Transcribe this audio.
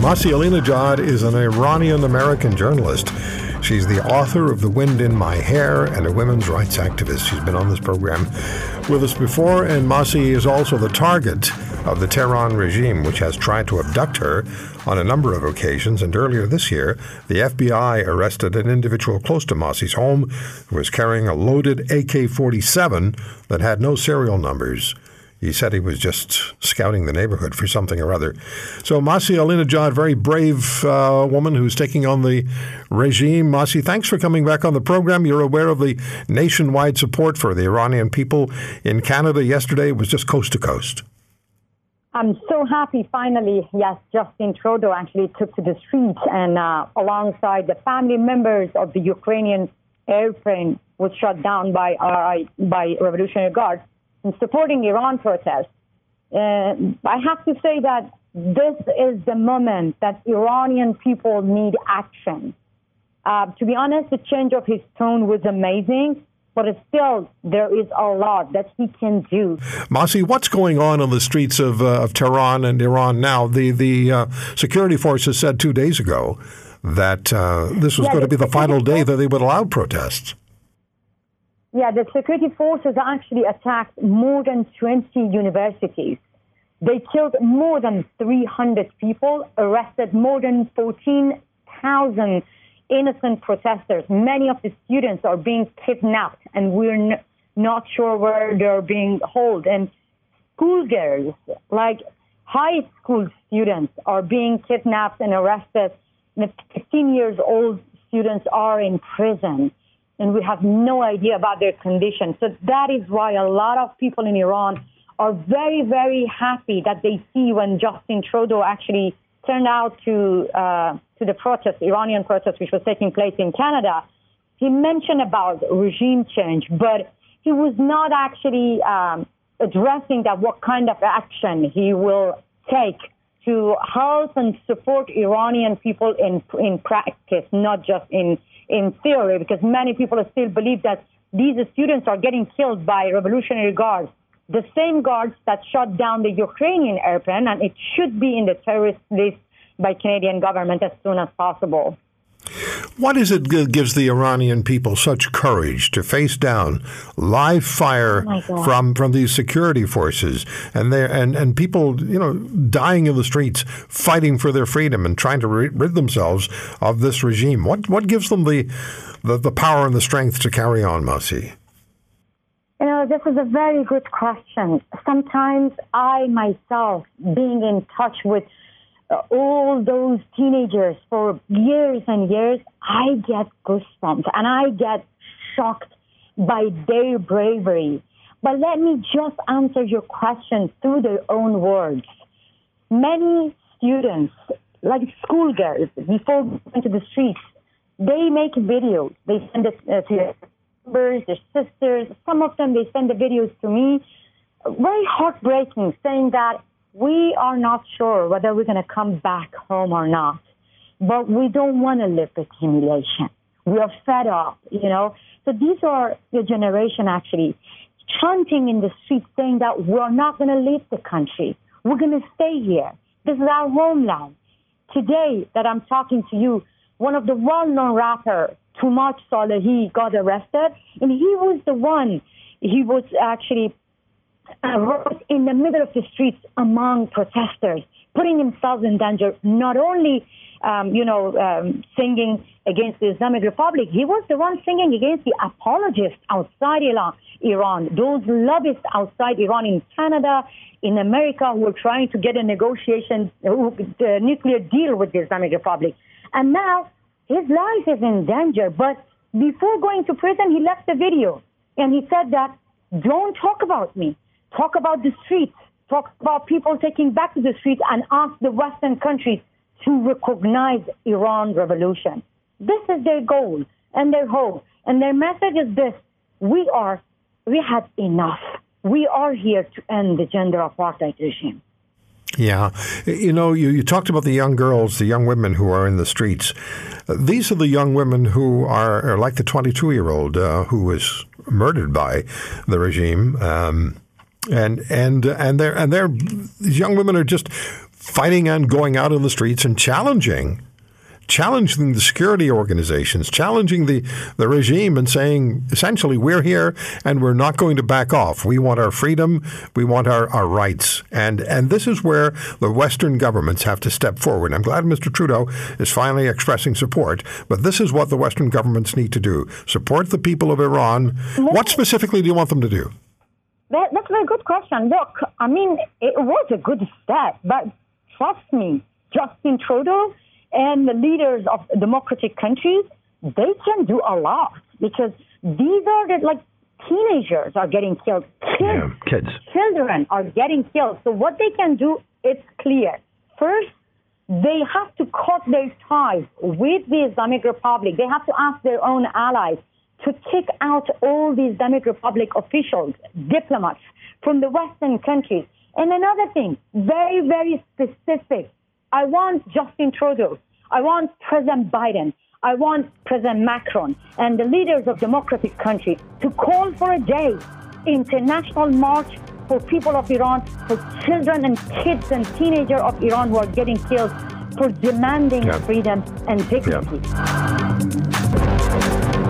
Masih Alinejad is an Iranian American journalist. She's the author of The Wind in My Hair and a women's rights activist. She's been on this program with us before, and Masih is also the target of the Tehran regime, which has tried to abduct her on a number of occasions. And earlier this year, the FBI arrested an individual close to Masih's home who was carrying a loaded AK 47 that had no serial numbers. He said he was just scouting the neighborhood for something or other. So Masih Alinejad, very brave uh, woman who's taking on the regime. Masih, thanks for coming back on the program. You're aware of the nationwide support for the Iranian people in Canada. Yesterday it was just coast to coast. I'm so happy finally, yes, Justin Trudeau actually took to the streets and uh, alongside the family members of the Ukrainian airplane was shot down by, uh, by Revolutionary Guard in supporting Iran protests. Uh, I have to say that this is the moment that Iranian people need action. Uh, to be honest, the change of his tone was amazing, but still there is a lot that he can do. Masih, what's going on on the streets of, uh, of Tehran and Iran now? The the uh, security forces said two days ago that uh, this was yeah, going to be the final day that they would allow protests. Yeah, the security forces actually attacked more than 20 universities. They killed more than 300 people, arrested more than 14,000 innocent protesters. Many of the students are being kidnapped, and we're n- not sure where they're being held. And schoolgirls, like high school students, are being kidnapped and arrested. And 15 years old students are in prison and we have no idea about their condition. So that is why a lot of people in Iran are very, very happy that they see when Justin Trudeau actually turned out to uh, to the protest, Iranian protest, which was taking place in Canada. He mentioned about regime change, but he was not actually um, addressing that what kind of action he will take to help and support Iranian people in in practice, not just in in theory, because many people still believe that these students are getting killed by revolutionary guards, the same guards that shot down the Ukrainian airplane, and it should be in the terrorist list by Canadian government as soon as possible. What is it that gives the Iranian people such courage to face down live fire oh from from these security forces and there and, and people you know dying in the streets fighting for their freedom and trying to rid themselves of this regime? What what gives them the the, the power and the strength to carry on, Masih? You know, this is a very good question. Sometimes I myself, being in touch with all those teenagers for years and years, I get goosebumps and I get shocked by their bravery. But let me just answer your question through their own words. Many students, like schoolgirls, before going to the streets, they make videos. They send it uh, to their members, their sisters. Some of them, they send the videos to me. Very heartbreaking, saying that we are not sure whether we're going to come back home or not, but we don't want to live with humiliation. We are fed up, you know. So these are the generation actually chanting in the streets saying that we're not going to leave the country. We're going to stay here. This is our homeland. Today that I'm talking to you, one of the well-known rappers, Toomaj Salehi, got arrested, and he was the one. He was actually uh, in the middle of the streets among protesters, putting himself in danger, not only, um, you know, um, singing against the Islamic Republic, he was the one singing against the apologists outside Iran, those lobbyists outside Iran in Canada, in America, who were trying to get a negotiation, uh, the nuclear deal with the Islamic Republic. And now his life is in danger. But before going to prison, he left a video and he said that, don't talk about me talk about the streets, talk about people taking back to the streets and ask the Western countries to recognize Iran revolution. This is their goal and their hope. And their message is this we are, we had enough. We are here to end the gender apartheid regime. Yeah. You know, you, you talked about the young girls, the young women who are in the streets. These are the young women who are, are like the 22 year old uh, who was murdered by the regime. Um, and and and they're and they're these young women are just fighting and going out in the streets and challenging challenging the security organizations, challenging the, the regime and saying essentially we're here and we're not going to back off. We want our freedom, we want our, our rights. And and this is where the Western governments have to step forward. I'm glad Mr. Trudeau is finally expressing support, but this is what the Western governments need to do. Support the people of Iran. What specifically do you want them to do? That, that's a very good question. Look, I mean, it was a good step, but trust me, Justin Trudeau and the leaders of democratic countries, they can do a lot because these are the, like teenagers are getting killed. Kids, yeah, kids. Children are getting killed. So what they can do, it's clear. First, they have to cut their ties with the Islamic Republic. They have to ask their own allies to kick out all the Islamic Republic officials, diplomats from the Western countries. And another thing, very, very specific. I want Justin Trudeau. I want President Biden. I want President Macron and the leaders of democratic countries to call for a day, international march for people of Iran, for children and kids and teenagers of Iran who are getting killed, for demanding yeah. freedom and dignity. Yeah.